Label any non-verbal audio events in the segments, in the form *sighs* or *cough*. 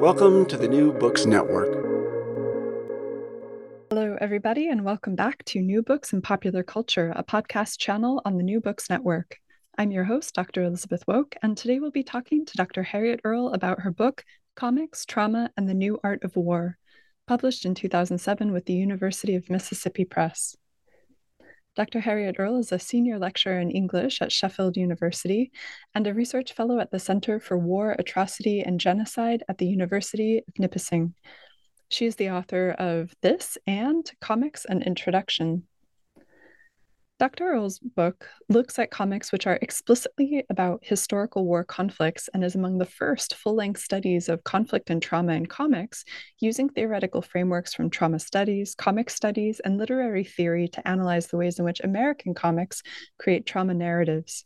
Welcome to the New Books Network. Hello, everybody, and welcome back to New Books and Popular Culture, a podcast channel on the New Books Network. I'm your host, Dr. Elizabeth Woke, and today we'll be talking to Dr. Harriet Earle about her book, Comics, Trauma, and the New Art of War, published in 2007 with the University of Mississippi Press. Dr. Harriet Earle is a senior lecturer in English at Sheffield University and a research fellow at the Center for War, Atrocity, and Genocide at the University of Nipissing. She is the author of This and Comics An Introduction. Dr. Earle's book looks at comics which are explicitly about historical war conflicts and is among the first full length studies of conflict and trauma in comics, using theoretical frameworks from trauma studies, comic studies, and literary theory to analyze the ways in which American comics create trauma narratives.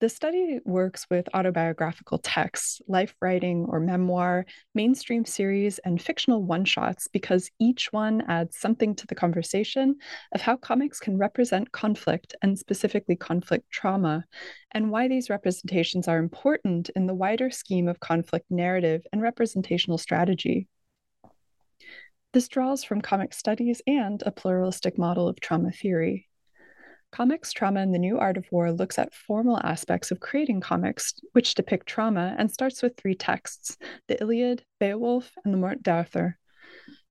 The study works with autobiographical texts, life writing or memoir, mainstream series, and fictional one shots because each one adds something to the conversation of how comics can represent conflict and specifically conflict trauma, and why these representations are important in the wider scheme of conflict narrative and representational strategy. This draws from comic studies and a pluralistic model of trauma theory. Comics, Trauma, and the New Art of War looks at formal aspects of creating comics which depict trauma and starts with three texts the Iliad, Beowulf, and the Morte d'Arthur.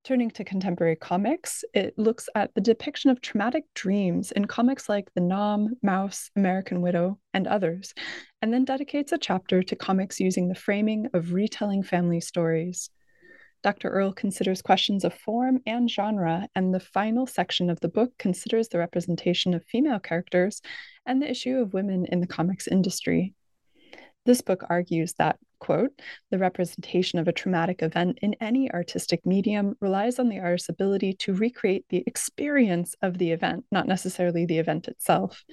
Turning to contemporary comics, it looks at the depiction of traumatic dreams in comics like The 'Nam, Maus, American Widow, and others, and then dedicates a chapter to comics using the framing of retelling family stories. Dr. Earle considers questions of form and genre, and the final section of the book considers the representation of female characters and the issue of women in the comics industry. This book argues that, quote, the representation of a traumatic event in any artistic medium relies on the artist's ability to recreate the experience of the event, not necessarily the event itself.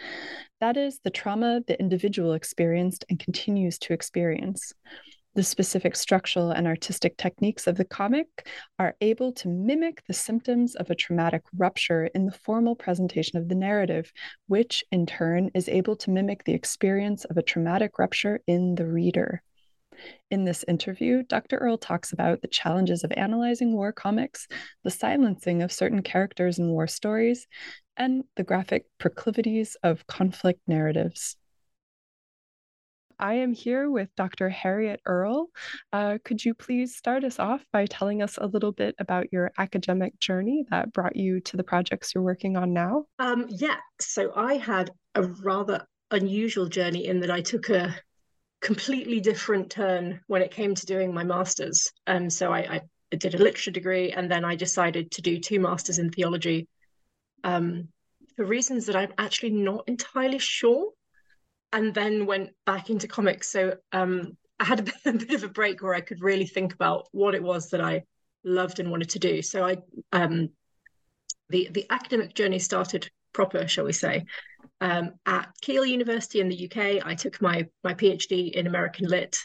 That is, the trauma the individual experienced and continues to experience the specific structural and artistic techniques of the comic are able to mimic the symptoms of a traumatic rupture in the formal presentation of the narrative, which in turn is able to mimic the experience of a traumatic rupture in the reader. In this interview, Dr. Earle talks about the challenges of analyzing war comics, the silencing of certain characters in war stories, and the graphic proclivities of conflict narratives. I am here with Dr. Harriet Earle. Uh, could you please start us off by telling us a little bit about your academic journey that brought you to the projects you're working on now? Um, yeah, so I had a rather unusual journey in that I took a completely different turn when it came to doing my master's. Um, so I, I did a literature degree and then I decided to do two masters in theology um, for reasons that I'm actually not entirely sure and then went back into comics. So um, I had a *laughs* bit, a bit, of a break where I could really think about what it was that I loved and wanted to do. So I um, the the academic journey started proper, shall we say, um, at Keele University in the UK. I took my my PhD in American Lit,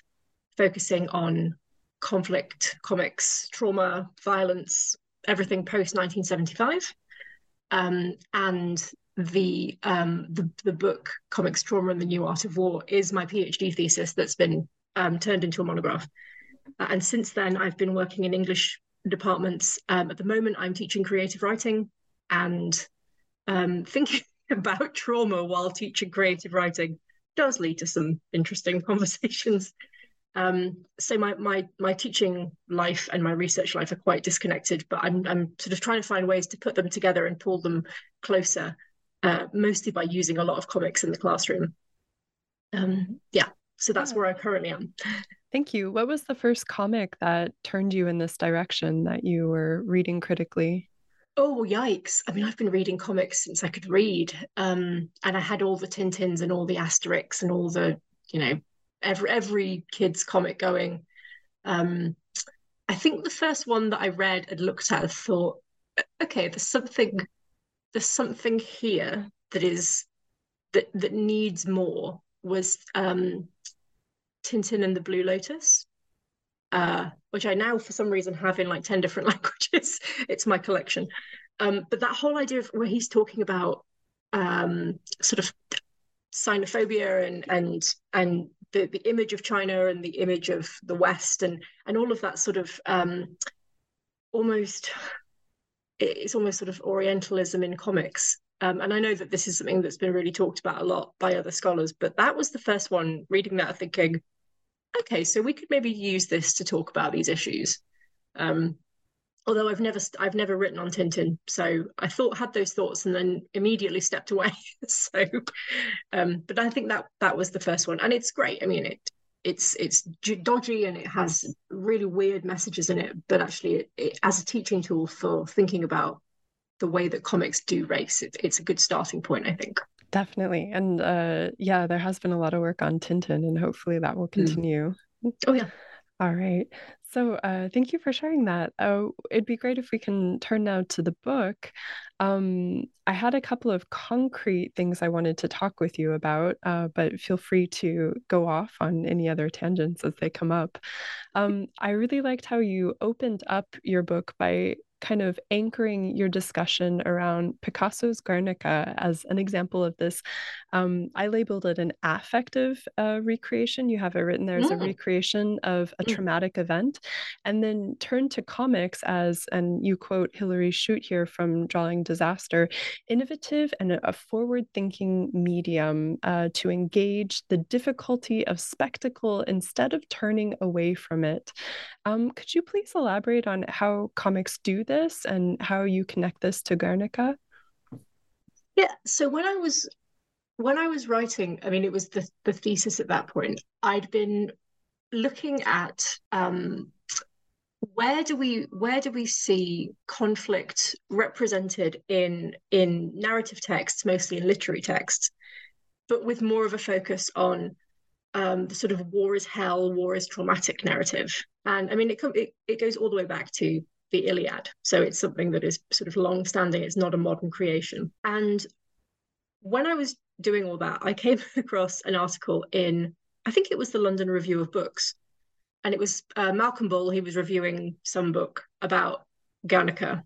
focusing on conflict, comics, trauma, violence, everything post 1975. Um, and the um the, the book comics trauma and the new art of war is my phd thesis that's been um, turned into a monograph. Uh, and since then i've been working in english departments. Um, at the moment i'm teaching creative writing and um, *laughs* thinking about trauma while teaching creative writing does lead to some interesting *laughs* conversations. Um, so my my my teaching life and my research life are quite disconnected but i'm i'm sort of trying to find ways to put them together and pull them closer uh, mostly by using a lot of comics in the classroom. Um, yeah, so that's where I currently am. Thank you. What was the first comic that turned you in this direction that you were reading critically? Oh, yikes. I mean, I've been reading comics since I could read. Um, and I had all the Tintins and all the Asterix and all the, you know, every every kid's comic going. Um, I think the first one that I read and looked at and thought, okay, there's something there's something here that is that that needs more was um Tintin and the Blue Lotus, uh, which I now for some reason have in like 10 different *laughs* languages. it's my collection. Um, but that whole idea of where he's talking about um, sort of xenophobia and and and the, the image of China and the image of the West and and all of that sort of um, almost it's almost sort of Orientalism in comics. Um, and I know that this is something that's been really talked about a lot by other scholars, but that was the first one reading that thinking, okay, so we could maybe use this to talk about these issues. Um, although I've never I've never written on Tintin, so I thought had those thoughts and then immediately stepped away. *laughs* so, um, but I think that that was the first one, and it's great. I mean, it it's it's dodgy and it has really weird messages in it but actually it, it, as a teaching tool for thinking about the way that comics do race it, it's a good starting point i think definitely and uh yeah there has been a lot of work on tintin and hopefully that will hmm. continue mm. oh yeah all right so, uh, thank you for sharing that. Uh, it'd be great if we can turn now to the book. Um, I had a couple of concrete things I wanted to talk with you about, uh, but feel free to go off on any other tangents as they come up. Um, I really liked how you opened up your book by kind of anchoring your discussion around Picasso's Guernica as an example of this. Um, I labeled it an affective uh, recreation. You have it written there as mm. a recreation of a mm. traumatic event, and then turn to comics as, and you quote Hillary Chute here from Drawing Disaster, innovative and a forward thinking medium uh, to engage the difficulty of spectacle instead of turning away from it. Um, could you please elaborate on how comics do this and how you connect this to Guernica? Yeah. So when I was when I was writing, I mean, it was the the thesis at that point. I'd been looking at um, where do we where do we see conflict represented in in narrative texts, mostly in literary texts, but with more of a focus on um, the sort of war is hell, war is traumatic narrative. And I mean, it, it, it goes all the way back to the Iliad. So it's something that is sort of long standing, it's not a modern creation. And when I was doing all that, I came *laughs* across an article in, I think it was the London Review of Books. And it was uh, Malcolm Bull, he was reviewing some book about Guernica.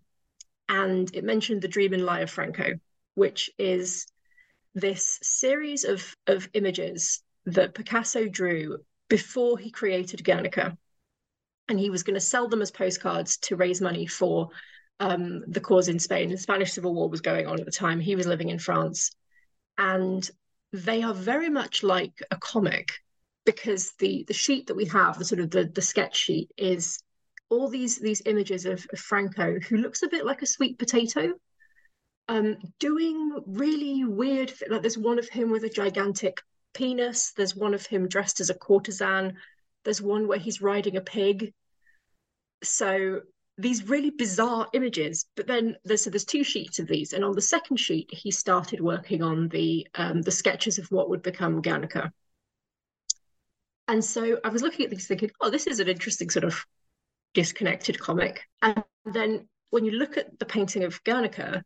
And it mentioned The Dream and Lie of Franco, which is this series of, of images that Picasso drew before he created Guernica. And he was going to sell them as postcards to raise money for um, the cause in Spain. The Spanish Civil War was going on at the time. He was living in France. And they are very much like a comic because the the sheet that we have, the sort of the, the sketch sheet, is all these these images of, of Franco, who looks a bit like a sweet potato, um, doing really weird. Like there's one of him with a gigantic penis. There's one of him dressed as a courtesan. There's one where he's riding a pig. So these really bizarre images. But then there's so there's two sheets of these, and on the second sheet he started working on the um, the sketches of what would become Guernica. And so I was looking at these thinking, oh, this is an interesting sort of disconnected comic. And then when you look at the painting of Guernica,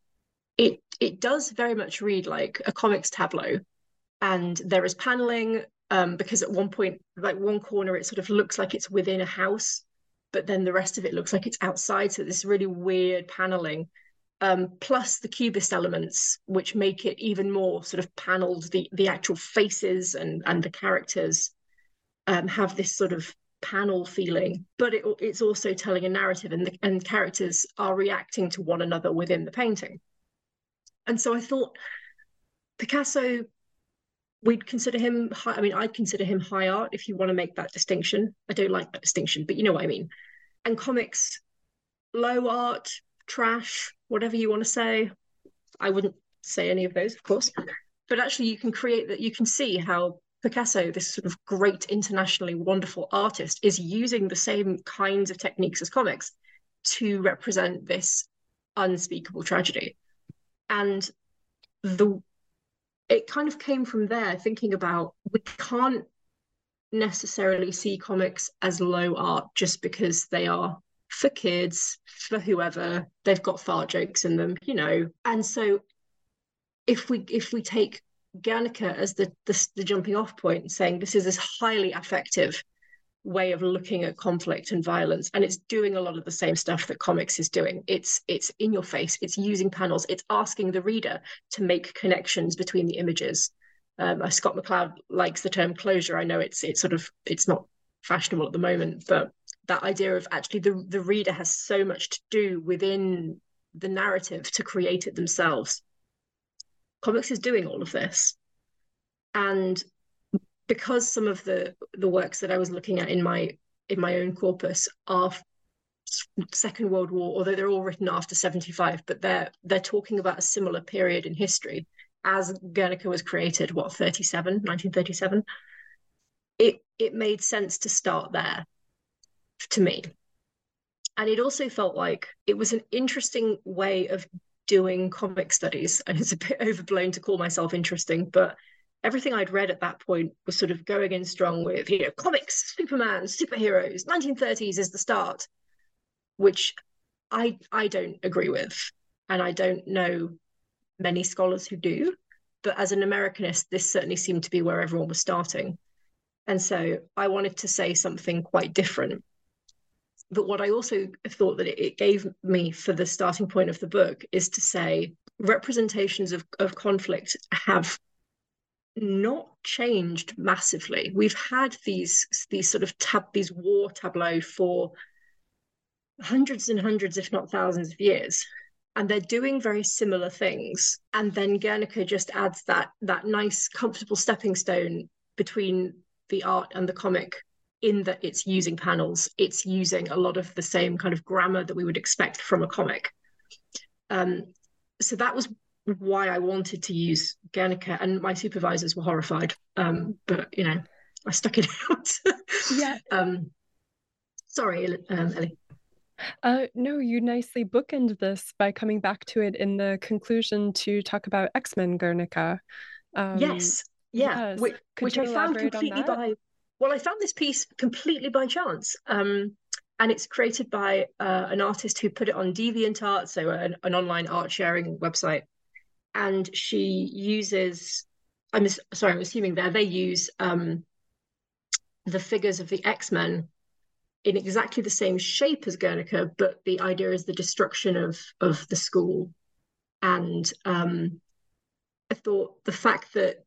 it it does very much read like a comics tableau and there is paneling um, because at one point like one corner it sort of looks like it's within a house but then the rest of it looks like it's outside. So this really weird paneling. Um, plus the cubist elements, which make it even more sort of paneled. The the actual faces and and the characters um, have this sort of panel feeling, but it, it's also telling a narrative, and the, and characters are reacting to one another within the painting. And so I thought Picasso we'd consider him high, i mean i'd consider him high art if you want to make that distinction. I don't like that distinction but you know what i mean. And comics low art trash whatever you want to say i wouldn't say any of those of course. But actually you can create that you can see how picasso this sort of great internationally wonderful artist is using the same kinds of techniques as comics to represent this unspeakable tragedy. And the it kind of came from there thinking about we can't necessarily see comics as low art just because they are for kids for whoever they've got fart jokes in them you know. And so if we if we take Guernica as the, the, the jumping off point saying this is this highly affective way of looking at conflict and violence and it's doing a lot of the same stuff that comics is doing. It's it's in your face. It's using panels. It's asking the reader to make connections between the images. Um, uh, scott mccloud likes the term closure. I know it's it's sort of it's not fashionable at the moment but that idea of actually the the reader has so much to do within the narrative to create it themselves. Comics is doing all of this. And because some of the the works that I was looking at in my in my own corpus are Second World War, although they're all written after 75, but they're they're talking about a similar period in history as Guernica was created, what, 37, 1937. It it made sense to start there to me. And it also felt like it was an interesting way of doing comic studies. And it's a bit *laughs* overblown to call myself interesting, but everything I'd read at that point was sort of going in strong with, you know, comics, Superman, superheroes, 1930s is the start, which I I don't agree with. And I don't know many scholars who do. But as an Americanist, this certainly seemed to be where everyone was starting. And so I wanted to say something quite different. But what I also thought that it gave me for the starting point of the book is to say representations of, of conflict have not changed massively. We've had these these sort of tab these war tableau for hundreds and hundreds, if not thousands of years. And they're doing very similar things. And then Guernica just adds that that nice, comfortable stepping stone between the art and the comic in that it's using panels, it's using a lot of the same kind of grammar that we would expect from a comic. Um, so that was why I wanted to use Guernica, and my supervisors were horrified. Um, but you know, I stuck it *laughs* out. yeah. Um, sorry, um, Ellie. Uh, no, you nicely bookend this by coming back to it in the conclusion to talk about X Men Guernica. Um, yes, yeah, yes. which, which I found completely by. Well, I found this piece completely by chance. Um, and it's created by uh, an artist who put it on DeviantArt, so an, an online art sharing website and she uses i'm sorry i'm assuming there they use um, the figures of the x-men in exactly the same shape as guernica but the idea is the destruction of of the school. And um, i thought the fact that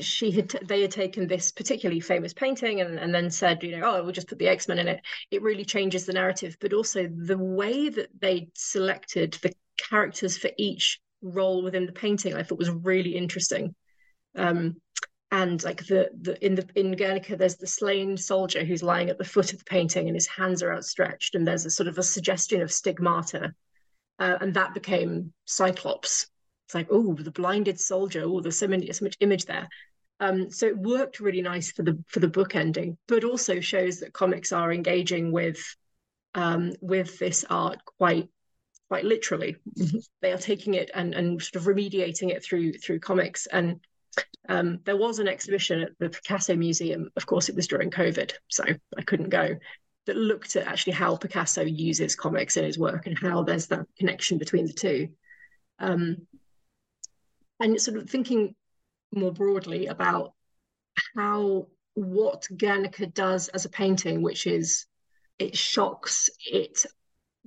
she had t- they had taken this particularly famous painting and, and then said you know oh we'll just put the x-men in it it really changes the narrative but also the way that they selected the characters for each role within the painting I thought was really interesting. Um, and like the the in the in Guernica, there's the slain soldier who's lying at the foot of the painting and his hands are outstretched, and there's a sort of a suggestion of stigmata, uh, and that became Cyclops. It's like oh, the blinded soldier. Oh, there's so many so much image there. Um, so it worked really nice for the for the book ending, but also shows that comics are engaging with um, with this art quite quite literally. they are taking it and, and sort of remediating it through through comics. And um, there was an exhibition at the Picasso Museum. Of course, it was during COVID, so I couldn't go. That looked at actually how Picasso uses comics in his work and how there's that connection between the two. Um, and sort of thinking more broadly about how what Guernica does as a painting, which is it shocks, it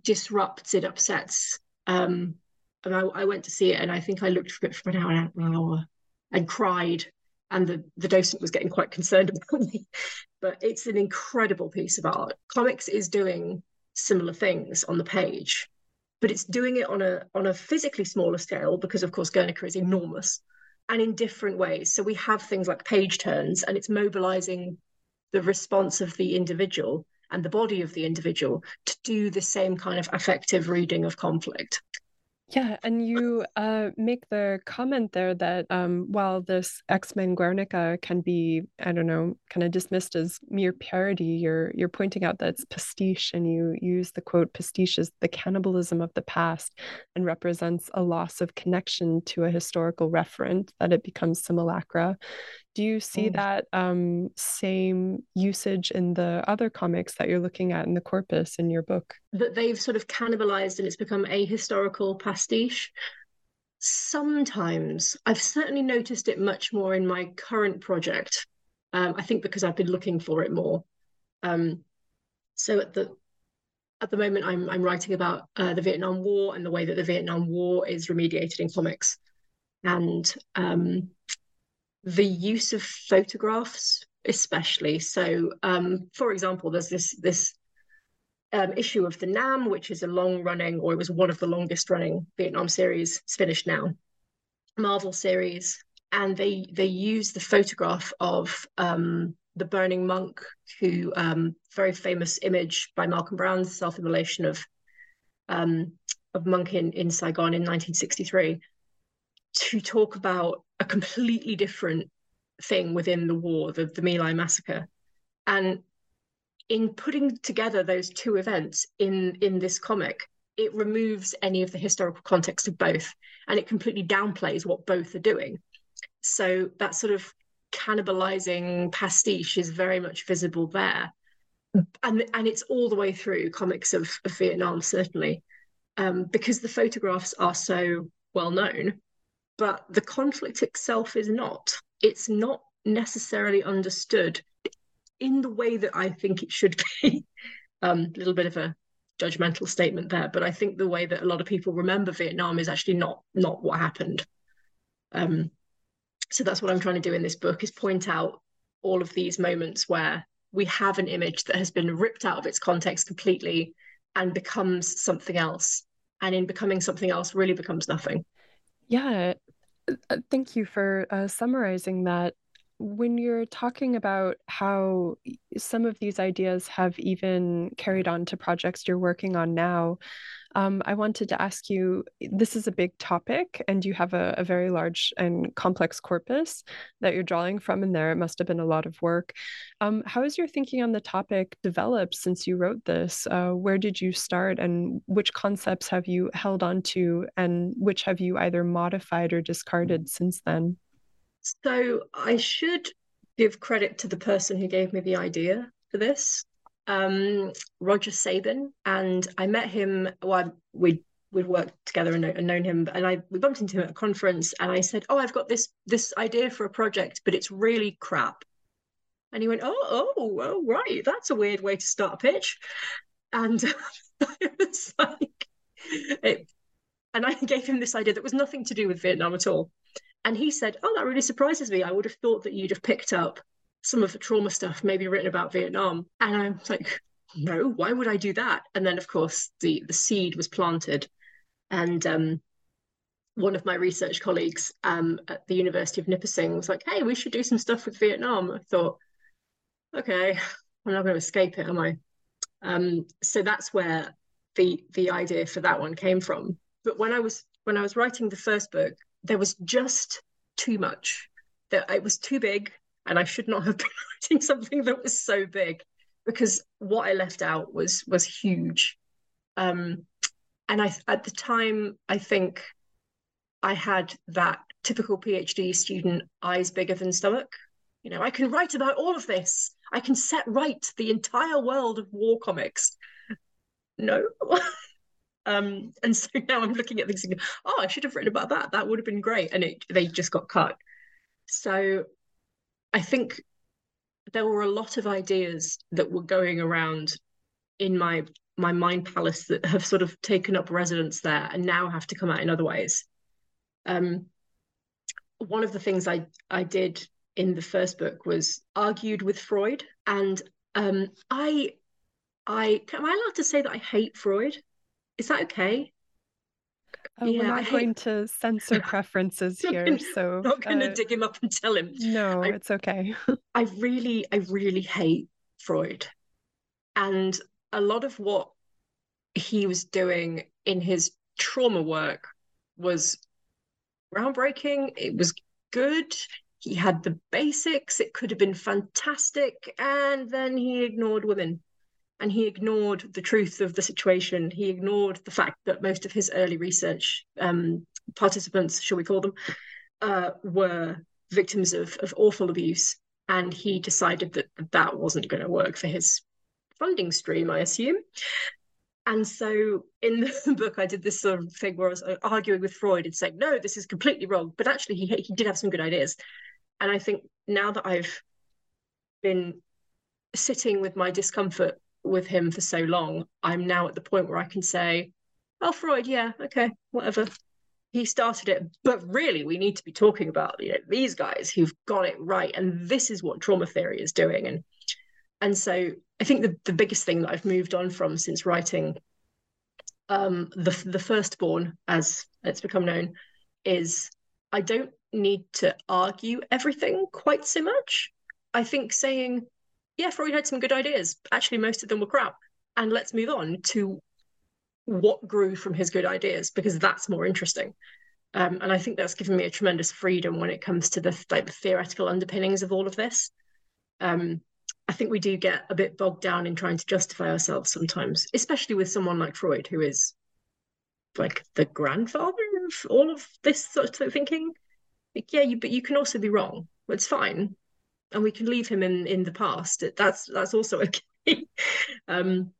disrupts, it upsets. Um, and I, I, went to see it, and I think I looked for it for an hour, an hour, and cried. And the, the docent was getting quite concerned *laughs* about me. But it's an incredible piece of art. Comics is doing similar things on the page, but it's doing it on a on a physically smaller scale because, of course, Guernica is enormous, and in different ways. So we have things like page turns, and it's mobilizing the response of the individual and the body of the individual to do the same kind of affective reading of conflict. Yeah, and you uh, make the comment there that um, while this X Men Guernica can be, I don't know, kind of dismissed as mere parody, you're you're pointing out that it's pastiche, and you use the quote pastiche is the cannibalism of the past, and represents a loss of connection to a historical referent that it becomes simulacra. Do you see mm. that um, same usage in the other comics that you're looking at in the corpus in your book? That they've sort of cannibalized and it's become a historical pastiche. Sometimes I've certainly noticed it much more in my current project. Um, I think because I've been looking for it more. Um, so at the at the moment, I'm I'm writing about uh, the Vietnam War and the way that the Vietnam War is remediated in comics, and um, the use of photographs especially. So um, for example there's this this um, issue of the 'Nam which is a long running or it was one of the longest running vietnam series it's finished now marvel series. And they they use the photograph of um, the burning monk who um, very famous image by malcolm browne's self-immolation of um, of monk in, in saigon in 1963 to talk about a completely different thing within the war, the, the My Lai massacre. And in putting together those two events in, in this comic, it removes any of the historical context of both and it completely downplays what both are doing. So that sort of cannibalizing pastiche is very much visible there. And, and it's all the way through comics of, of Vietnam, certainly, um, because the photographs are so well known but the conflict itself is not. It's not necessarily understood in the way that I think it should be. A *laughs* um, little bit of a judgmental statement there, but I think the way that a lot of people remember Vietnam is actually not not what happened. Um, so that's what I'm trying to do in this book is point out all of these moments where we have an image that has been ripped out of its context completely and becomes something else, and in becoming something else, really becomes nothing. Yeah, thank you for uh, summarizing that. When you're talking about how some of these ideas have even carried on to projects you're working on now, um, I wanted to ask you this is a big topic, and you have a, a, very large and complex corpus that you're drawing from in there. It must have been a lot of work. Um, how has your thinking on the topic developed since you wrote this? Uh, where did you start, and which concepts have you held on to, and which have you either modified or discarded since then? So I should give credit to the person who gave me the idea for this um, Roger Sabin, and I met him. Well, we we'd worked together and, and, known him, and I we bumped into him at a conference, and I said, "Oh, I've got this this idea for a project, but it's really crap." And he went, "Oh, oh, oh, right, that's a weird way to start a pitch," and *laughs* I was like, it, and I gave him this idea that was nothing to do with Vietnam at all, and he said, "Oh, that really surprises me. I would have thought that you'd have picked up." Some of the trauma stuff maybe written about Vietnam. And I'm like, no, why would I do that? And then of course the the seed was planted. And um, one of my research colleagues um, at the University of Nipissing was like, hey, we should do some stuff with Vietnam. I thought, okay, I'm not going to escape it, am I? Um, so that's where the the idea for that one came from. But when I was when I was writing the first book, there was just too much. That it was too big and I should not have *laughs* been writing something that was so big because what I left out was was huge. Um, and I at the time I think I had that typical PhD student eyes bigger than stomach. You know, I can write about all of this. I can set right the entire world of war comics. No. *laughs* um, and so now I'm looking at things and oh, I should have written about that. That would have been great. And it they just got cut. So I think there were a lot of ideas that were going around in my my mind palace that have sort of taken up residence there and now have to come out in other ways. Um, one of the things I I did in the first book was argued with Freud, and um, I I am I allowed to say that I hate Freud? Is that okay? Oh, yeah, we're not going to censor *laughs* preferences here, so I'm not going to uh, dig him up and tell him. No, I, it's okay. *laughs* I really, I really hate Freud, and a lot of what he was doing in his trauma work was groundbreaking. It was good. He had the basics. It could have been fantastic, and then he ignored women and he ignored the truth of the situation. He ignored the fact that most of his early research um, participants, shall we call them, uh, were victims of, of awful abuse. And he decided that that wasn't going to work for his funding stream, I assume. And so in the *laughs* book, I did this sort of thing where I was uh, arguing with Freud and saying, no, this is completely wrong. But actually, he, he did have some good ideas. And I think now that I've been sitting with my discomfort with him for so long, I'm now at the point where I can say, oh, Freud, yeah, okay, whatever. He started it, but really, we need to be talking about you know these guys who've got it right, and this is what trauma theory is doing. And and so I think the the biggest thing that I've moved on from since writing um, the the firstborn, as it's become known, is I don't need to argue everything quite so much. I think saying yeah, Freud had some good ideas. Actually, most of them were crap. And let's move on to what grew from his good ideas because that's more interesting. Um, and I think that's given me a tremendous freedom when it comes to the like the theoretical underpinnings of all of this. Um, I think we do get a bit bogged down in trying to justify ourselves sometimes, especially with someone like Freud, who is like the grandfather of all of this sort of thinking. Like, yeah, you, but you can also be wrong. It's fine and we can leave him in in the past. That's that's also *laughs* okay. Um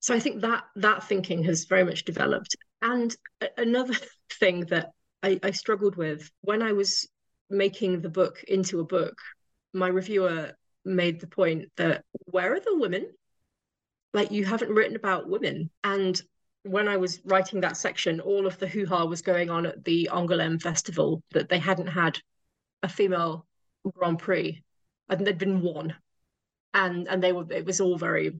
so i think that that thinking has very much developed. And another *laughs* thing that I, I struggled with when i was making the book into a book my reviewer made the point that where are the women? Like you haven't written about women. And when I was writing that section, all of the hoo ha was going on at the Angoulême festival that they hadn't had a female Grand Prix and there'd been one, and and they were it was all very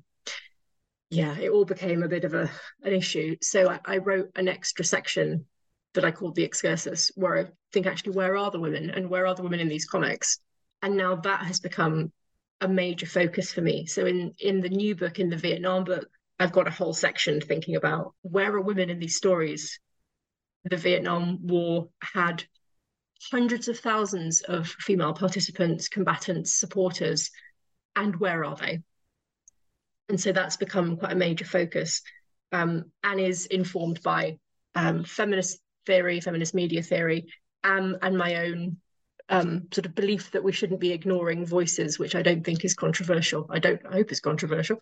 yeah it all became a bit of a an issue. So I, I wrote an extra section that I called the excursus, where I think actually where are the women and where are the women in these comics, and now that has become a major focus for me. So in in the new book, in the Vietnam book, I've got a whole section thinking about where are women in these stories. The Vietnam War had hundreds of thousands of female participants, combatants, supporters, and where are they? And so that's become quite a major focus um, and is informed by um, feminist theory, feminist media theory, um, and my own um, sort of belief that we shouldn't be ignoring voices, which I don't think is controversial. I don't I hope it's controversial.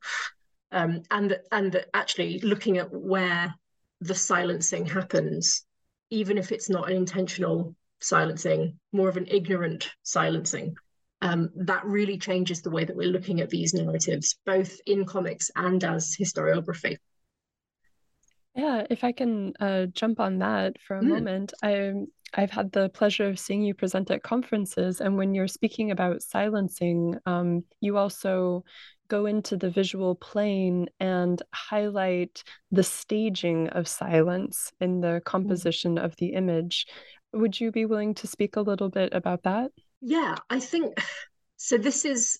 Um, and that and that actually looking at where the silencing happens, even if it's not an intentional silencing, more of an ignorant silencing. Um, that really changes the way that we're looking at these narratives, both in comics and as historiography. Yeah, if I can uh, jump on that for a mm. moment, I I've had the pleasure of seeing you present at conferences, and when you're speaking about silencing, um, you also go into the visual plane and highlight the staging of silence in the mm. composition of the image. Would you be willing to speak a little bit about that? Yeah, I think so. This is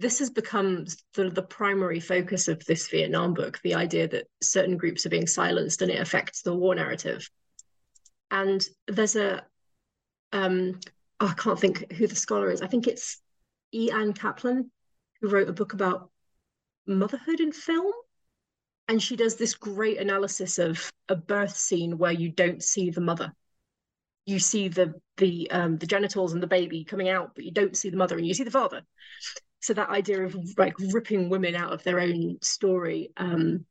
this has become the, the primary focus of this Vietnam book the idea that certain groups are being silenced and it affects the war narrative. And there's a, um, oh, I can't think who the scholar is. I think it's E. Ann Kaplan, who wrote a book about motherhood in film. And she does this great analysis of a birth scene where you don't see the mother you see the the um, the genitals and the baby coming out, but you don't see the mother and you see the father. So that idea of like ripping women out of their own story. Um,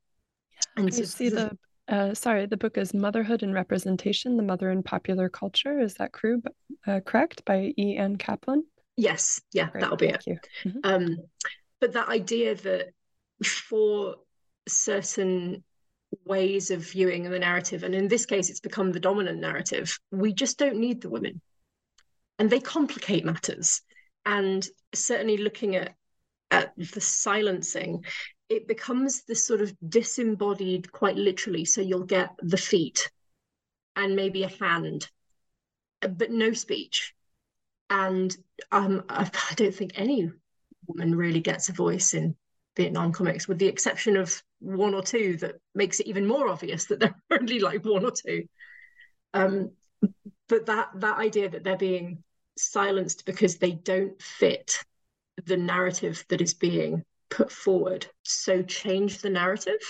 and you see the uh, sorry, the book is Motherhood and Representation: The Mother in Popular Culture. Is that crew, uh, correct? By E. Ann Kaplan. Yes, yeah, Great, that'll be it. Mm-hmm. Um, but that idea that for certain ways of viewing the narrative, and in this case, it's become the dominant narrative, we just don't need the women. And they complicate matters. And certainly looking at, at the silencing, it becomes this sort of disembodied, quite literally. So you'll get the feet and maybe a hand, but no speech. And um, I, I don't think any woman really gets a voice in Vietnam comics, with the exception of one or two that makes it even more obvious that there are *laughs* only like one or two. Um, but that that idea that they're being silenced because they don't fit the narrative that is being put forward, so change the narrative.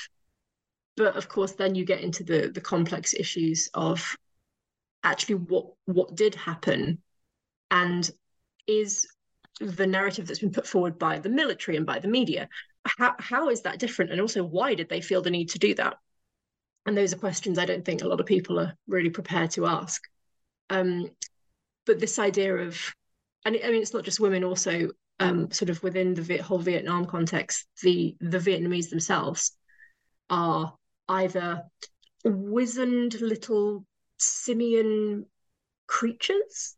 But of course, then you get into the the complex issues of actually what what did happen, and is the narrative that's been put forward by the military and by the media how, how is that different? And also why did they feel the need to do that? And those are questions i don't think a lot of people are really prepared to ask. Um, but this idea of and i mean it's not just women also um, sort of within the whole vietnam context the the vietnamese themselves are either wizened little simian creatures.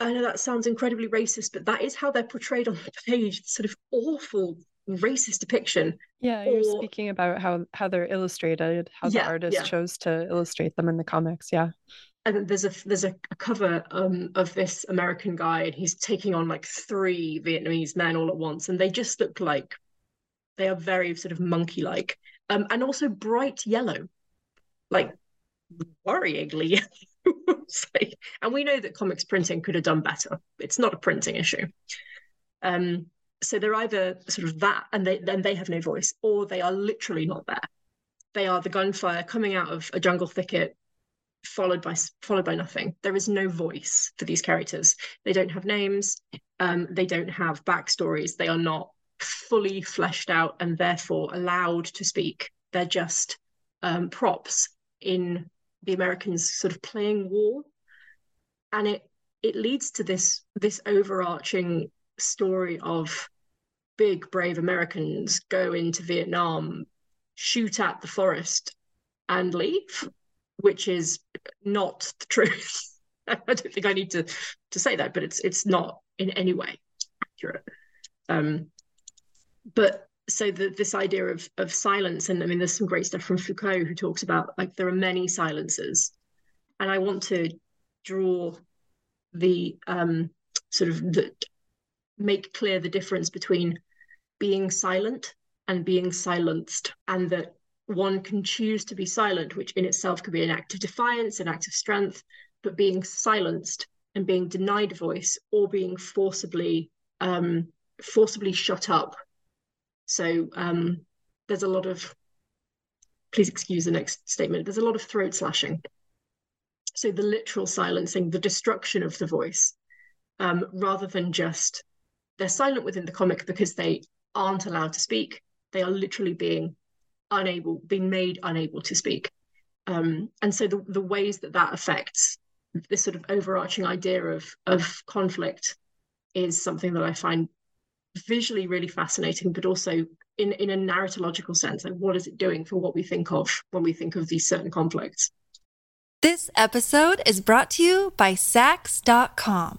I know that sounds incredibly racist, but that is how they're portrayed on the page. Sort of awful racist depiction. Yeah, you're speaking about how how they're illustrated, how yeah, the artist yeah. chose to illustrate them in the comics. Yeah. And there's a there's a, a cover um, of this American guy, and he's taking on like three Vietnamese men all at once, and they just look like they are very sort of monkey-like, um, and also bright yellow, like worryingly *laughs* and we know that comics printing could have done better. It's not a printing issue. Um, so they're either sort of that and they then they have no voice, or they are literally not there. They are the gunfire coming out of a jungle thicket, followed by followed by nothing. There is no voice for these characters. They don't have names. Um, they don't have backstories. They are not fully fleshed out and therefore allowed to speak. They're just um, props in the Americans sort of playing war, and it it leads to this this overarching story of big brave Americans go into Vietnam, shoot at the forest, and leave, which is not the truth. *laughs* I don't think I need to to say that, but it's it's not in any way accurate. Um, but so the, this idea of of silence and i mean there's some great stuff from foucault who talks about like there are many silences and i want to draw the um sort of the make clear the difference between being silent and being silenced and that one can choose to be silent which in itself could be an act of defiance an act of strength but being silenced and being denied voice or being forcibly um forcibly shut up so um, there's a lot of, please excuse the next statement, there's a lot of throat slashing. So the literal silencing, the destruction of the voice, um, rather than just they're silent within the comic because they aren't allowed to speak. They are literally being unable, being made unable to speak. Um, and so the, the ways that that affects this sort of overarching idea of of conflict is something that I find visually really fascinating, but also in, in a narratological sense. Like, what is it doing for what we think of when we think of these certain conflicts? This episode is brought to you by Saks.com.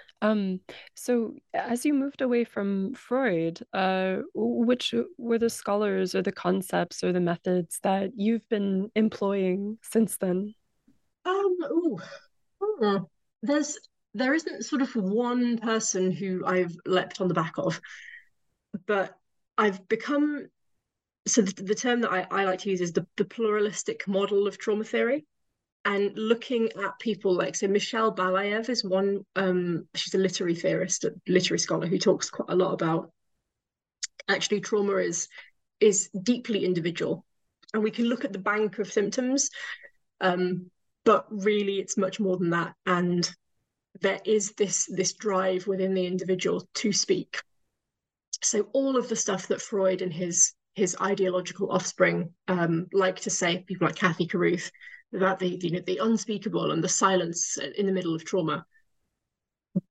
Um, so as you moved away from Freud, uh, which were the scholars or the concepts or the methods that you've been employing since then? Um, ooh, hmm. there's there isn't sort of one person who I've leapt on the back of, but I've become so the, the term that I, I, like to use is the, the pluralistic model of trauma theory and looking at people like so Michelle Balaev is one um, she's a literary theorist a literary scholar who talks quite a lot about actually trauma is is deeply individual. And we can look at the bank of symptoms um, but really it's much more than that. And there is this this drive within the individual to speak. So all of the stuff that freud and his his ideological offspring um, like to say people like cathy caruth about the know the unspeakable and the silence in the middle of trauma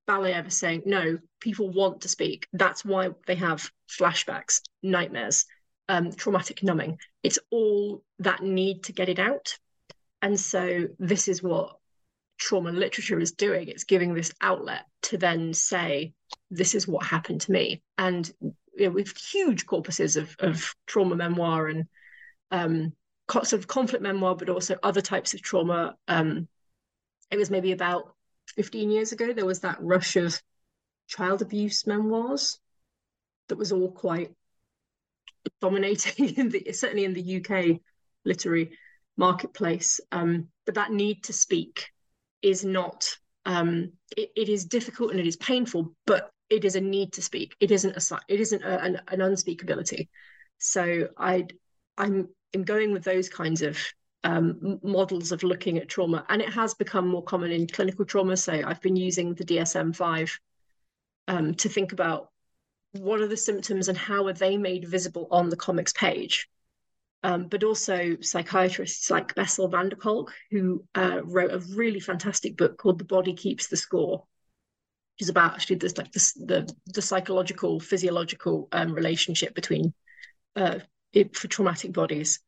Balaev ever saying no people want to speak that's why they have flashbacks nightmares um, traumatic numbing it's all that need to get it out and so this is what trauma literature is doing. It's giving this outlet to then say, this is what happened to me. And you know, with huge corpuses of, of trauma memoir and um, sort of conflict memoir, but also other types of trauma. Um, it was maybe about 15 years ago, there was that rush of child abuse memoirs that was all quite dominating *laughs* in the certainly in the UK literary marketplace. Um, but that need to speak is not um, it, it is difficult and it is painful, but it is a need to speak. It isn't a it isn't a, an, an unspeakability. So I I'm I'm going with those kinds of um, models of looking at trauma, and it has become more common in clinical trauma. So I've been using the DSM five um, to think about what are the symptoms and how are they made visible on the comics page um, but also psychiatrists like Bessel van der Kolk, who uh, wrote a really fantastic book called The Body Keeps the Score, which is about actually this like this, the the psychological, physiological um, relationship between uh, it, for traumatic bodies,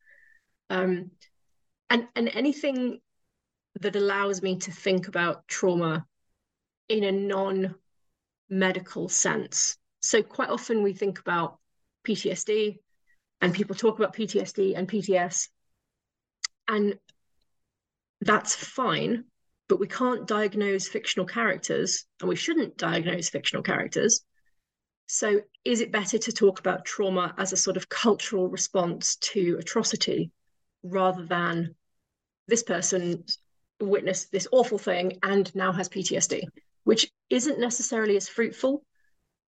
um, and and anything that allows me to think about trauma in a non medical sense. So quite often we think about PTSD and people talk about PTSD and PTS. And that's fine, but we can't diagnose fictional characters, and we shouldn't diagnose fictional characters. So, is it better to talk about trauma as a sort of cultural response to atrocity rather than this person witnessed this awful thing and now has PTSD, which isn't necessarily as fruitful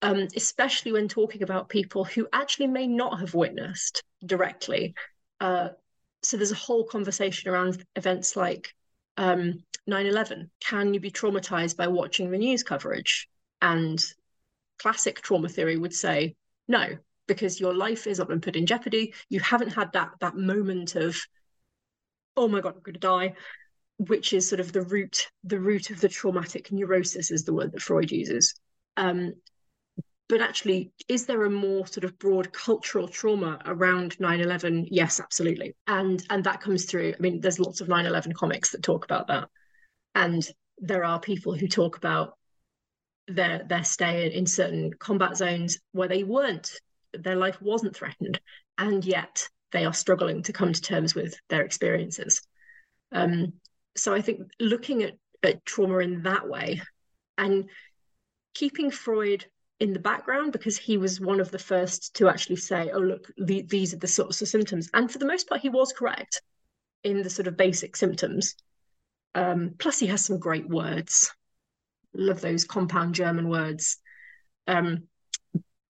um, especially when talking about people who actually may not have witnessed directly. Uh, so there's a whole conversation around events like um, 9-11. Can you be traumatized by watching the news coverage? And classic trauma theory would say no, because your life is not been put in jeopardy. You haven't had that that moment of, oh my god, I'm going to die, which is sort of the root the root of the traumatic neurosis is the word that Freud uses. Um, but actually is there a more sort of broad cultural trauma around 9-11 yes absolutely and and that comes through i mean there's lots of 9-11 comics that talk about that and there are people who talk about their their stay in certain combat zones where they weren't their life wasn't threatened and yet they are struggling to come to terms with their experiences um, so i think looking at, at trauma in that way and keeping freud in the background because he was one of the first to actually say, oh, look, the, these are the sorts of symptoms. And for the most part, he was correct in the sort of basic symptoms. Um, plus, he has some great words. Love those compound German words. Um,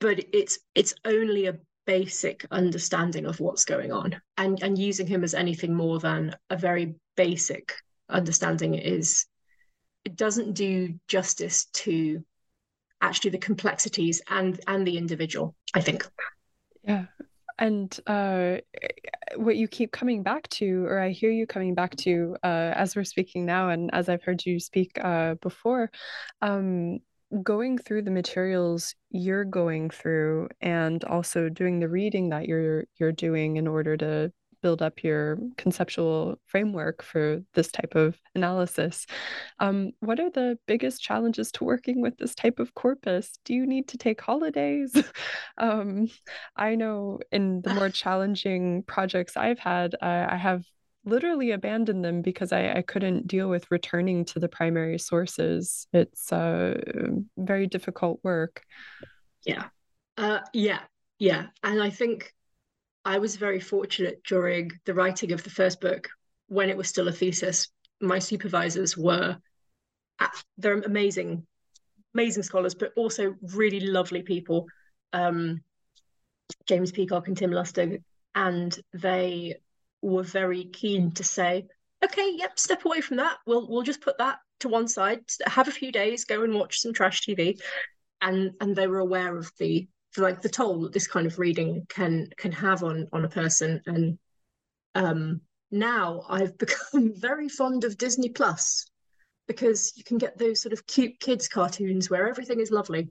but it's it's only a basic understanding of what's going on, and and using him as anything more than a very basic understanding is it doesn't do justice to actually the complexities and and the individual i think yeah and uh, what you keep coming back to or i hear you coming back to uh, as we're speaking now and as i've heard you speak uh, before um, going through the materials you're going through and also doing the reading that you're you're doing in order to build up your conceptual framework for this type of analysis. Um, what are the biggest challenges to working with this type of corpus? Do you need to take holidays? *laughs* um, I know in the more *sighs* challenging projects I've had, I, I have literally abandoned them because I, I couldn't deal with returning to the primary sources. It's uh, very difficult work. Yeah. Uh, yeah. Yeah. And I think I was very fortunate during the writing of the first book when it was still a thesis. My supervisors were they're amazing, amazing scholars, but also really lovely people. Um, James Peacock and Tim Lustig, and they were very keen to say, okay, yep, step away from that. We'll we'll just put that to one side. Have a few days, go and watch some trash TV, and and they were aware of the like the toll that this kind of reading can can have on on a person. And um, now I've *laughs* become very fond of Disney Plus because you can get those sort of cute kids cartoons where everything is lovely,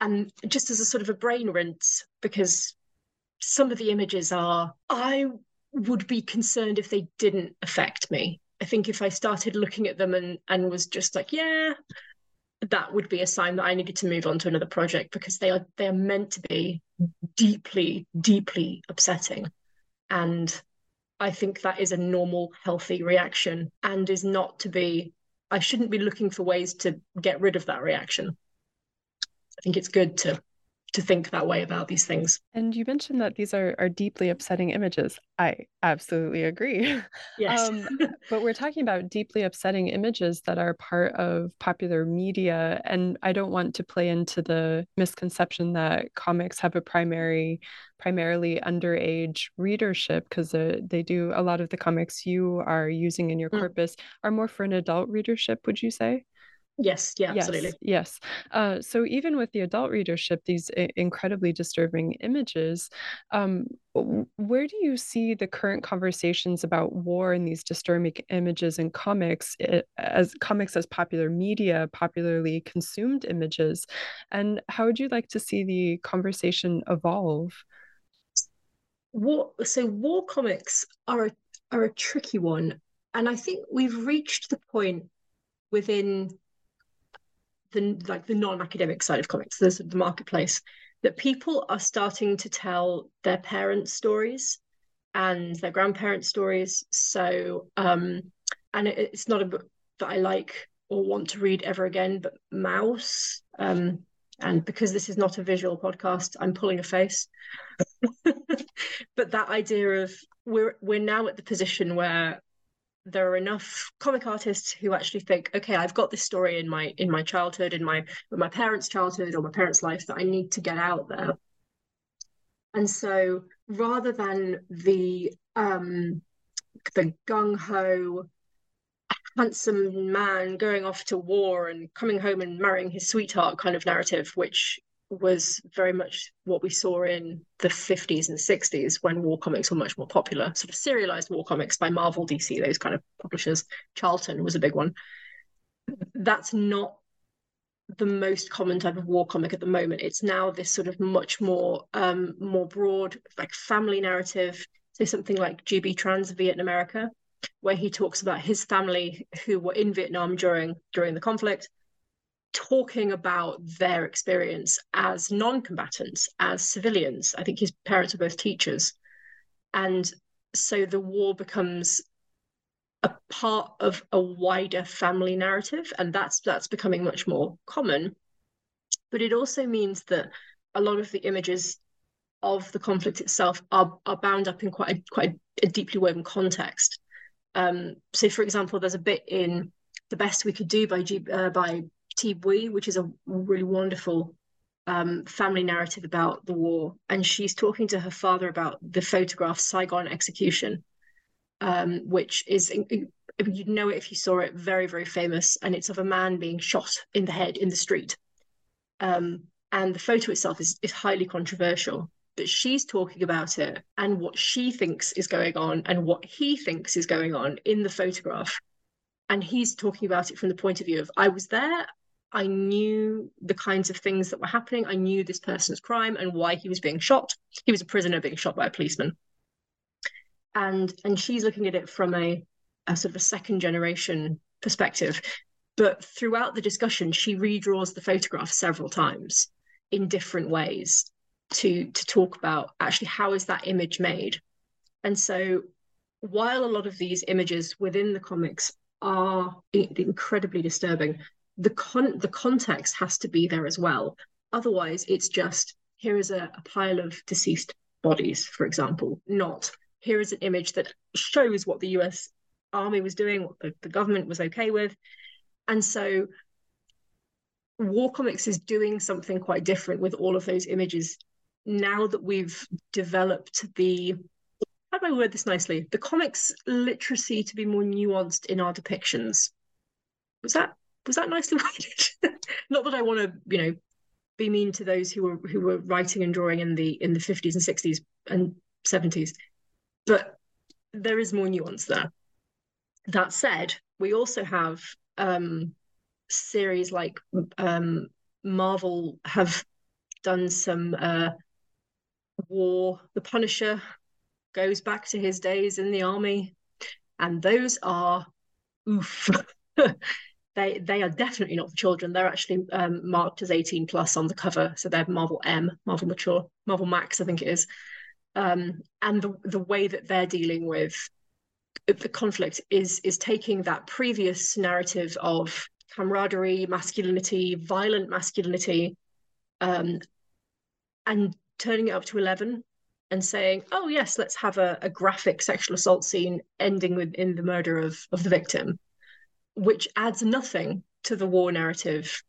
and just as a sort of a brain rinse because some of the images are I would be concerned if they didn't affect me. I think if I started looking at them and and was just like, yeah, that would be a sign that I needed to move on to another project because they are they are meant to be deeply, deeply upsetting. And I think that is a normal, healthy reaction and is not to be I shouldn't be looking for ways to get rid of that reaction. I think it's good to to think that way about these things. And you mentioned that these are, are deeply upsetting images. I absolutely agree. *laughs* Yes. um, but we're talking about deeply upsetting images that are part of popular media. And I don't want to play into the misconception that comics have a primary, primarily underage readership, because uh, they do a lot of the comics you are using in your mm. corpus are more for an adult readership, would you say? Yes, yeah, yes, absolutely. Yes. Uh, so even with the adult readership, these I- incredibly disturbing images, um, where do you see the current conversations about war and these disturbing images in comics it, as comics as popular media, popularly consumed images, and how would you like to see the conversation evolve? War, so war comics are a, are a tricky one, and I think we've reached the point within the like the non-academic side of comics, the, the marketplace, that people are starting to tell their parents' stories and their grandparents' stories. So, um, and it, it's not a book that I like or want to read ever again, but Maus. Um, and because this is not a visual podcast, I'm pulling a face. *laughs* but that idea of we're we're now at the position where there are enough comic artists who actually think okay i've got this story in my in my childhood in my in my parents childhood or my parents life that i need to get out there. And so rather than the um the gung-ho handsome man going off to war and coming home and marrying his sweetheart kind of narrative which was very much what we saw in the 50s and 60s when war comics were much more popular, sort of serialized war comics by Marvel, DC, those kind of publishers. Charlton was a big one. That's not the most common type of war comic at the moment. It's now this sort of much more um, more broad, like family narrative. So something like GB Tran's Vietamerica, where he talks about his family who were in Vietnam during during the conflict talking about their experience as non-combatants, as civilians. I think his parents are both teachers. And so the war becomes a part of a wider family narrative, and that's that's becoming much more common. But it also means that a lot of the images of the conflict itself are are bound up in quite a, quite a deeply woven context. Um, so, for example, there's a bit in "The Best We Could Do" by G, uh, by Thi Bui, which is a really wonderful um, family narrative about the war. And she's talking to her father about the photograph Saigon Execution, um, which is, you'd know it if you saw it, very, very famous. And it's of a man being shot in the head in the street. Um, and the photo itself is, is highly controversial. But she's talking about it and what she thinks is going on and what he thinks is going on in the photograph and he's talking about it from the point of view of I was there, I knew the kinds of things that were happening. I knew this person's crime and why he was being shot. He was a prisoner being shot by a policeman. And and she's looking at it from a, a sort of a second generation perspective. But throughout the discussion, she redraws the photograph several times in different ways to to talk about actually how is that image made. And so while a lot of these images within the comics are incredibly disturbing, the con the context has to be there as well. Otherwise, it's just here is a, a pile of deceased bodies, for example, not here is an image that shows what the US army was doing, what the, the government was okay with. And so War Comics is doing something quite different with all of those images now that we've developed the how do I word this nicely? The comics literacy to be more nuanced in our depictions. Was that was that nicely *laughs* worded? Not that I want to, you know, be mean to those who were who were writing and drawing in the in the 50s and 60s and 70s, but there is more nuance there. That said, we also have um, series like um, Marvel have done some uh, war. The Punisher goes back to his days in the army, and those are oof. *laughs* they they are definitely not for children. They're actually um, marked as 18 plus on the cover, so they're Marvel M, Marvel Mature, Marvel Max, I think it is. Um, and the the way that they're dealing with the conflict is is taking that previous narrative of camaraderie, masculinity, violent masculinity, um, and turning it up to 11 and saying, oh, yes, let's have a, a graphic sexual assault scene ending with in the murder of, of the victim, which adds nothing to the war narrative.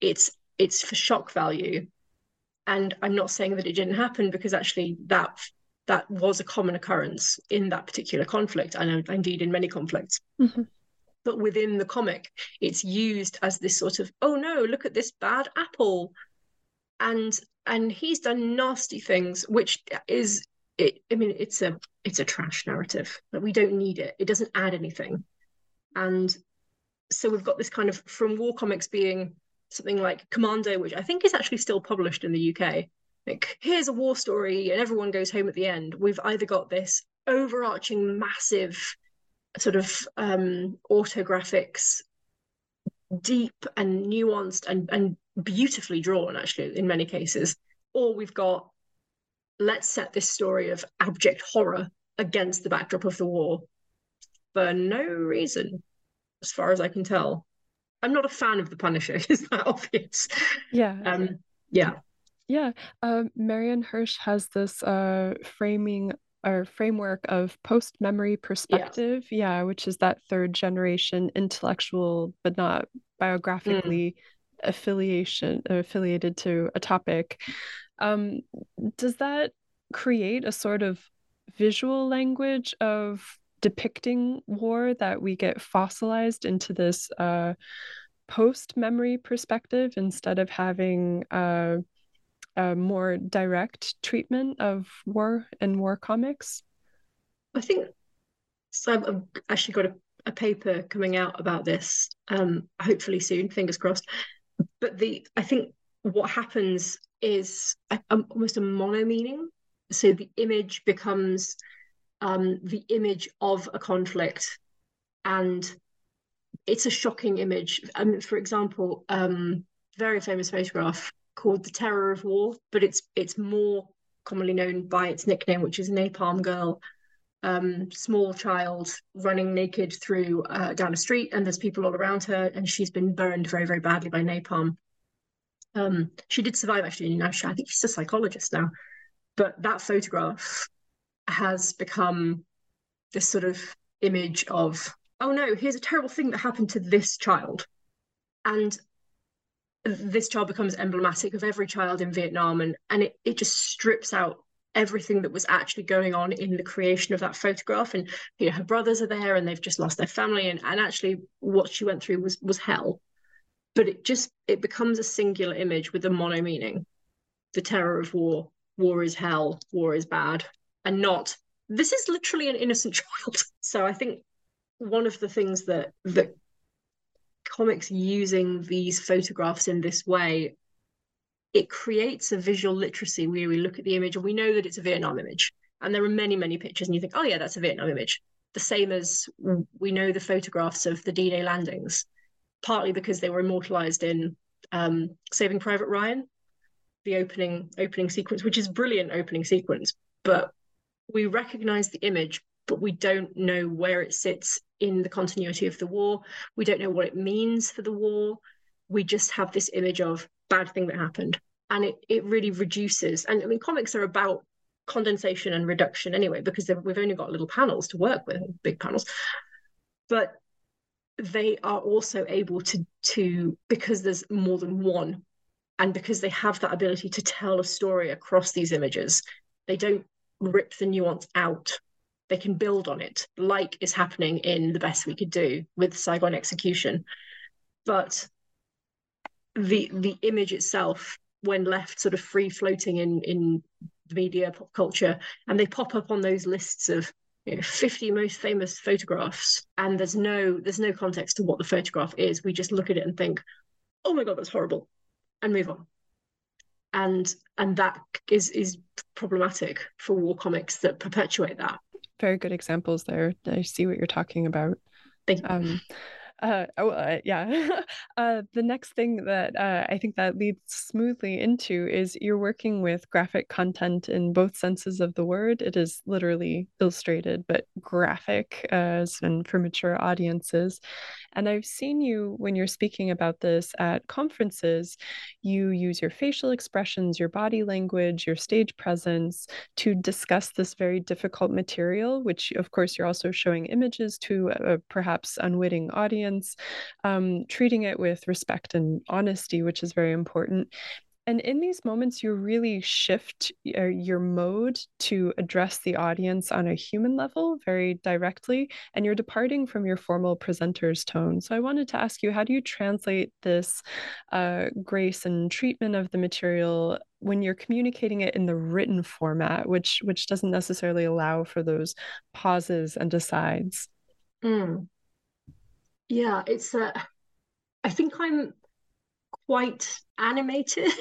It's it's for shock value. And I'm not saying that it didn't happen because actually that that was a common occurrence in that particular conflict, and indeed in many conflicts. Mm-hmm but within the comic it's used as this sort of oh no look at this bad apple and and he's done nasty things which is it i mean it's a it's a trash narrative but we don't need it it doesn't add anything and so we've got this kind of from war comics being something like commando which i think is actually still published in the uk like here's a war story and everyone goes home at the end we've either got this overarching massive sort of um, autographics, deep and nuanced and, and beautifully drawn, actually, in many cases. Or we've got, let's set this story of abject horror against the backdrop of the war for no reason, as far as I can tell. I'm not a fan of the Punisher, *laughs* is that obvious? Yeah. Um, yeah. Yeah. Uh, Marianne Hirsch has this uh, framing or framework of post memory perspective yeah. yeah. which is that third generation intellectual but not biographically mm. affiliation affiliated to a topic um, does that create a sort of visual language of depicting war that we get fossilized into this uh, post memory perspective instead of having uh, a more direct treatment of war and war comics? I think so. I've actually got a, a paper coming out about this, um, hopefully soon, fingers crossed. But the I think what happens is a, a, almost a mono meaning. So the image becomes um, the image of a conflict, and it's a shocking image. Um, for example, um, very famous photograph called The Terror of War, but it's it's more commonly known by its nickname, which is Napalm Girl. Um, small child running naked through uh, down a street, and there's people all around her, and she's been burned very, very badly by napalm. Um, she did survive actually. Now she, I think she's a psychologist now, but that photograph has become this sort of image of, oh no, here's a terrible thing that happened to this child, and this child becomes emblematic of every child in Vietnam and and it, it just strips out everything that was actually going on in the creation of that photograph. And you know her brothers are there and they've just lost their family and, and actually what she went through was was hell. But it just it becomes a singular image with a mono meaning the terror of war. War is hell. War is bad and not this is literally an innocent *laughs* child so i think one of the things that that comics using these photographs in this way, it creates a visual literacy where we look at the image and we know that it's a Vietnam image. And there are many, many pictures, and you think, oh, yeah, that's a Vietnam image. The same as we know the photographs of the D Day landings, partly because they were immortalized in um, Saving Private Ryan, the opening opening sequence, which is brilliant opening sequence. But we recognize the image but we don't know where it sits in the continuity of the war. We don't know what it means for the war. We just have this image of bad thing that happened. And it, it really reduces. And I mean, comics are about condensation and reduction anyway, because we've only got little panels to work with, big panels. But they are also able to to because there's more than one and because they have that ability to tell a story across these images they don't rip the nuance out they can build on it, like is happening in The Best We Could Do with Saigon Execution. But the the image itself, when left sort of free floating in in media, pop culture, and they pop up on those lists of you know, 50 most famous photographs, and there's no there's no context to what the photograph is. We just look at it and think, oh my god, that's horrible, and move on. And and that is is problematic for war comics that perpetuate that very good examples there. I see what you're talking about. Thank you. Um, uh, oh, uh, yeah. *laughs* uh, the next thing that uh, I think that leads smoothly into is you're working with graphic content in both senses of the word. It is literally illustrated, but graphic, as and for mature audiences. And I've seen you when you're speaking about this at conferences, you use your facial expressions, your body language, your stage presence to discuss this very difficult material, which, of course, you're also showing images to a perhaps unwitting audience, um, treating it with respect and honesty, which is very important. And in these moments, you really shift uh, your mode to address the audience on a human level very directly, and you're departing from your formal presenter's tone. So I wanted to ask you, how do you translate this uh, grace and treatment of the material when you're communicating it in the written format, which which doesn't necessarily allow for those pauses and asides? Mm. Yeah, it's. Uh, I think I'm quite animated,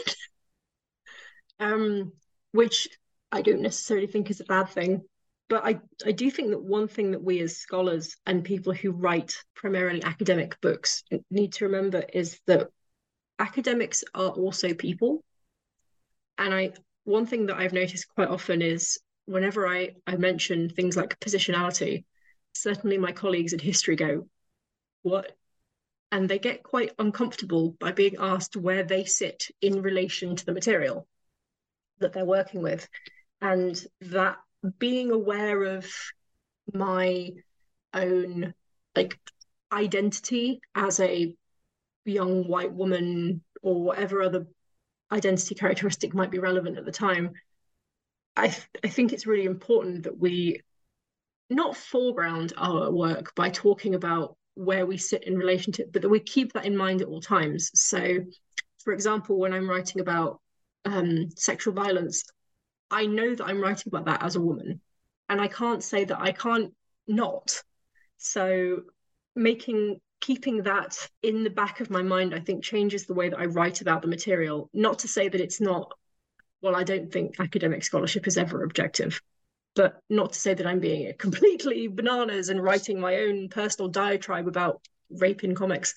*laughs* um, which I don't necessarily think is a bad thing. But I, I do think that one thing that we as scholars and people who write primarily academic books need to remember is that academics are also people. And I one thing that I've noticed quite often is whenever I, I mention things like positionality, certainly my colleagues in history go, What and they get quite uncomfortable by being asked where they sit in relation to the material that they're working with. And that being aware of my own like identity as a young white woman or whatever other identity characteristic might be relevant at the time i th- i think it's really important that we not foreground our work by talking about where we sit in relation to but that we keep that in mind at all times. So, for example, when I'm writing about um, sexual violence, I know that I'm writing about that as a woman, and I can't say that I can't not. So, making keeping that in the back of my mind, I think, changes the way that I write about the material. Not to say that it's not. Well, I don't think academic scholarship is ever objective but not to say that I'm being *laughs* completely bananas and writing my own personal diatribe about rape in comics.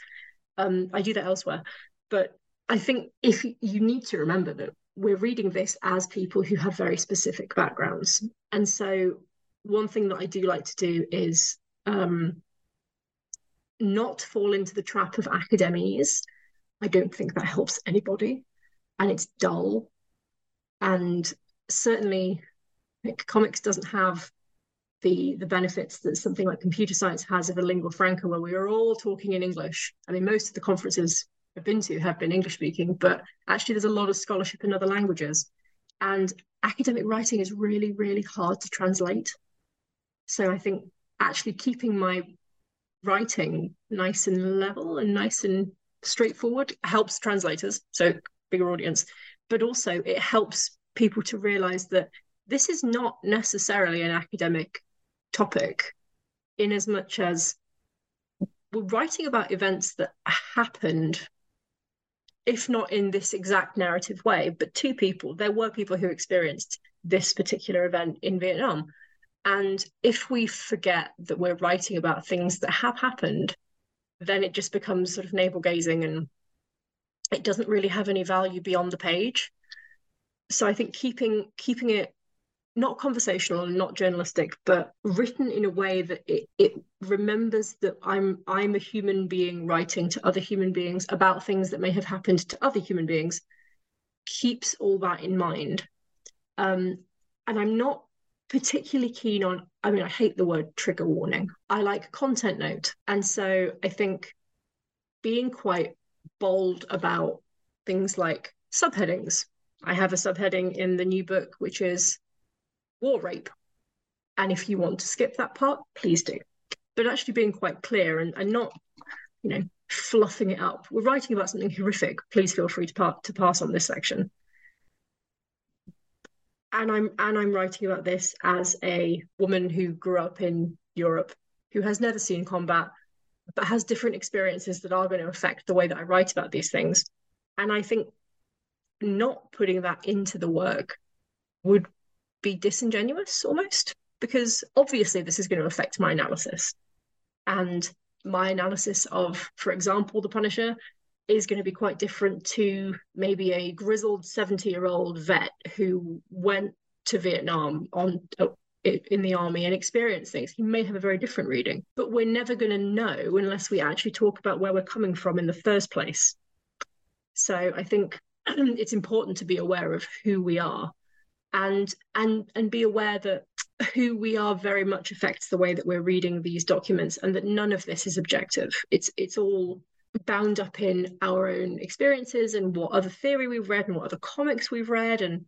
Um, I do that elsewhere. But I think if you need to remember that we're reading this as people who have very specific backgrounds. And so one thing that I do like to do is um, not fall into the trap of academese. I don't think that helps anybody. And it's dull. And certainly comics doesn't have the the benefits that something like computer science has of a lingua franca where we are all talking in English. I mean, most of the conferences I've been to have been English speaking, but actually there's a lot of scholarship in other languages. And academic writing is really, really hard to translate. So I think actually keeping my writing nice and level and nice and straightforward helps translators, so bigger audience, but also it helps people to realize that this is not necessarily an academic topic in as much as we're writing about events that happened if not in this exact narrative way but two people there were people who experienced this particular event in vietnam. And if we forget that we're writing about things that have happened then it just becomes sort of navel gazing and it doesn't really have any value beyond the page. So i think keeping keeping it not conversational and not journalistic, but written in a way that it, it remembers that I'm I'm a human being writing to other human beings about things that may have happened to other human beings, keeps all that in mind. Um, and I'm not particularly keen on, I mean, I hate the word trigger warning. I like content note. And so I think being quite bold about things like subheadings. I have a subheading in the new book, which is war rape. And if you want to skip that part, please do. But actually being quite clear and, and not, you know, fluffing it up. We're writing about something horrific. Please feel free to, part, to pass on this section. And I'm and I'm writing about this as a woman who grew up in Europe, who has never seen combat, but has different experiences that are going to affect the way that I write about these things. And I think not putting that into the work would be disingenuous almost because obviously this is going to affect my analysis. And my analysis of for example the punisher is going to be quite different to maybe a grizzled 70 year old vet who went to vietnam on uh, in the army and experienced things. He may have a very different reading but we're never going to know unless we actually talk about where we're coming from in the first place. So i think *clears throat* it's important to be aware of who we are and and and be aware that who we are very much affects the way that we're reading these documents and that none of this is objective. It's it's all bound up in our own experiences and what other theory we've read and what other comics we've read. And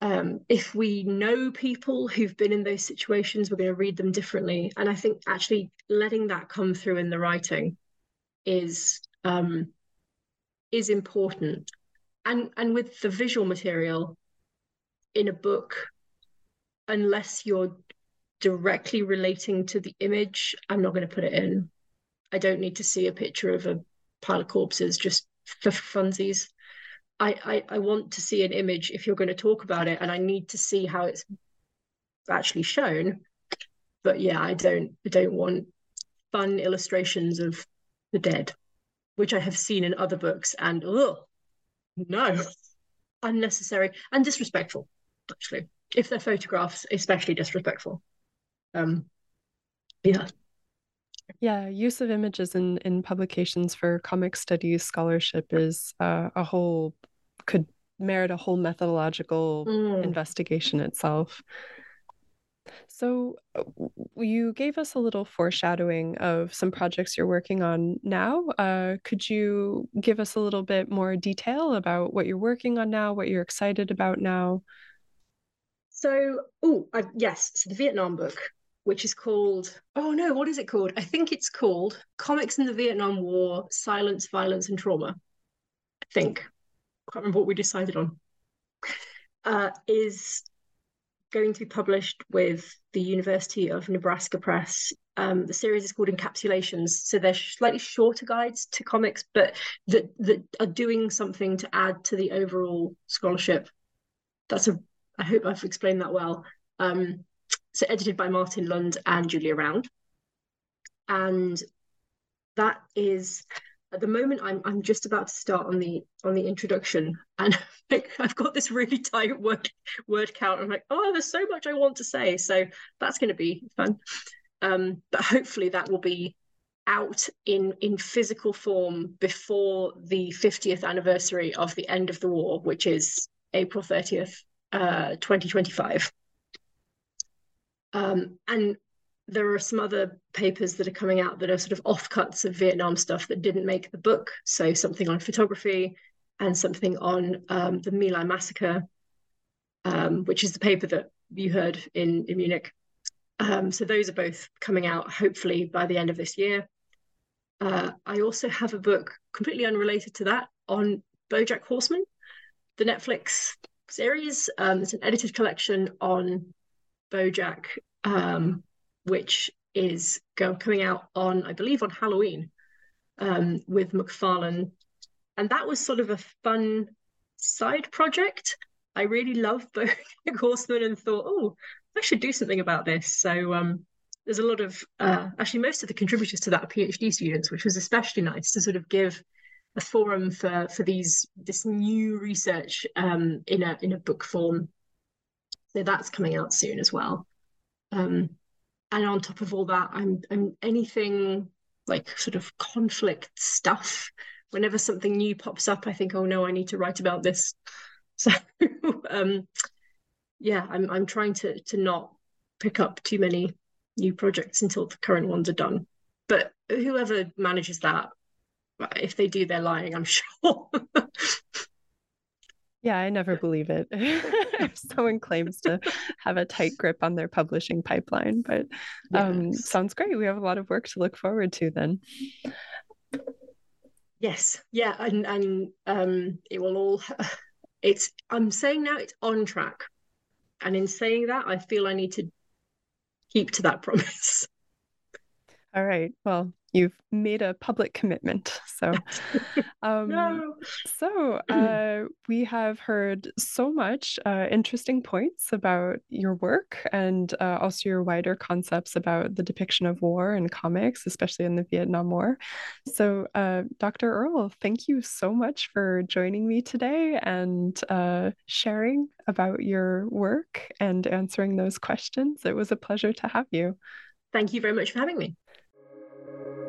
um, if we know people who've been in those situations we're going to read them differently. And i think actually letting that come through in the writing is um, is important. And and with the visual material in a book unless you're directly relating to the image i'm not going to put it in. I don't need to see a picture of a pile of corpses just for funsies. I, I i want to see an image if you're going to talk about it and i need to see how it's actually shown. But yeah i don't i don't want fun illustrations of the dead which i have seen in other books and oh no unnecessary and disrespectful actually if they're photographs especially disrespectful um yeah yeah use of images in in publications for comic studies scholarship is uh, a whole could merit a whole methodological mm. investigation itself so, uh, you gave us a little foreshadowing of some projects you're working on now. Uh, could you give us a little bit more detail about what you're working on now, what you're excited about now? So, oh, yes, so the Vietnam book, which is called, oh no, what is it called? I think it's called Comics in the Vietnam War Silence, Violence, and Trauma. I think. I can't remember what we decided on. Uh, is going to be published with the University of Nebraska Press. Um, the series is called Encapsulations, so they're slightly shorter guides to comics, but that that are doing something to add to the overall scholarship. That's a. I hope I've explained that well. Um, so edited by Martin Lund and Julia Round, and that is at the moment I'm I'm just about to start on the on the introduction and *laughs* like, I've got this really *laughs* tight word word count. I'm like, oh, there's so much I want to say. So that's going to be fun. Um, but hopefully that will be out in in physical form before the 50th anniversary of the end of the war, which is April 30th, uh, 2025. Um, and there are some other papers that are coming out that are sort of offcuts of Vietnam stuff that didn't make the book. So something on photography and something on um, the My Lai massacre, um, which is the paper that you heard in, in Munich. Um, so those are both coming out hopefully by the end of this year. Uh, I also have a book completely unrelated to that on BoJack Horseman, the Netflix series. Um, it's an edited collection on BoJack um, which is go, coming out on, I believe, on Halloween um, with McFarland. And that was sort of a fun side project. I really loved *laughs* BoJack Horseman and thought, oh, I should do something about this. So um, there's a lot of, uh, actually, most of the contributors to that are PhD students, which was especially nice to sort of give a forum for for these this new research um, in a in a book form. So that's coming out soon as well. Um, and on top of all that i'm i'm anything like sort of conflict stuff whenever something new pops up i think oh no i need to write about this *laughs* so um yeah i'm i'm trying to to not pick up too many new projects until the current ones are done but whoever manages that if they do they're lying i'm *laughs* sure yeah i never believe it *laughs* if someone claims to have a tight grip on their publishing pipeline. But um, yes. sounds great. We have a lot of work to look forward to then. Yes, yeah, and and um, it will all. *laughs* It's. I'm saying now it's on track, and in saying that, I feel I need to keep to that promise. All right. Well, you've made a public commitment. So, *laughs* um, no. so *clears throat* uh, we have heard so much uh, interesting points about your work and uh, also your wider concepts about the depiction of war in comics, especially in the Vietnam War. So, uh, Dr. Earle, thank you so much for joining me today and uh, sharing about your work and answering those questions. It was a pleasure to have you. Thank you very much for having me thank you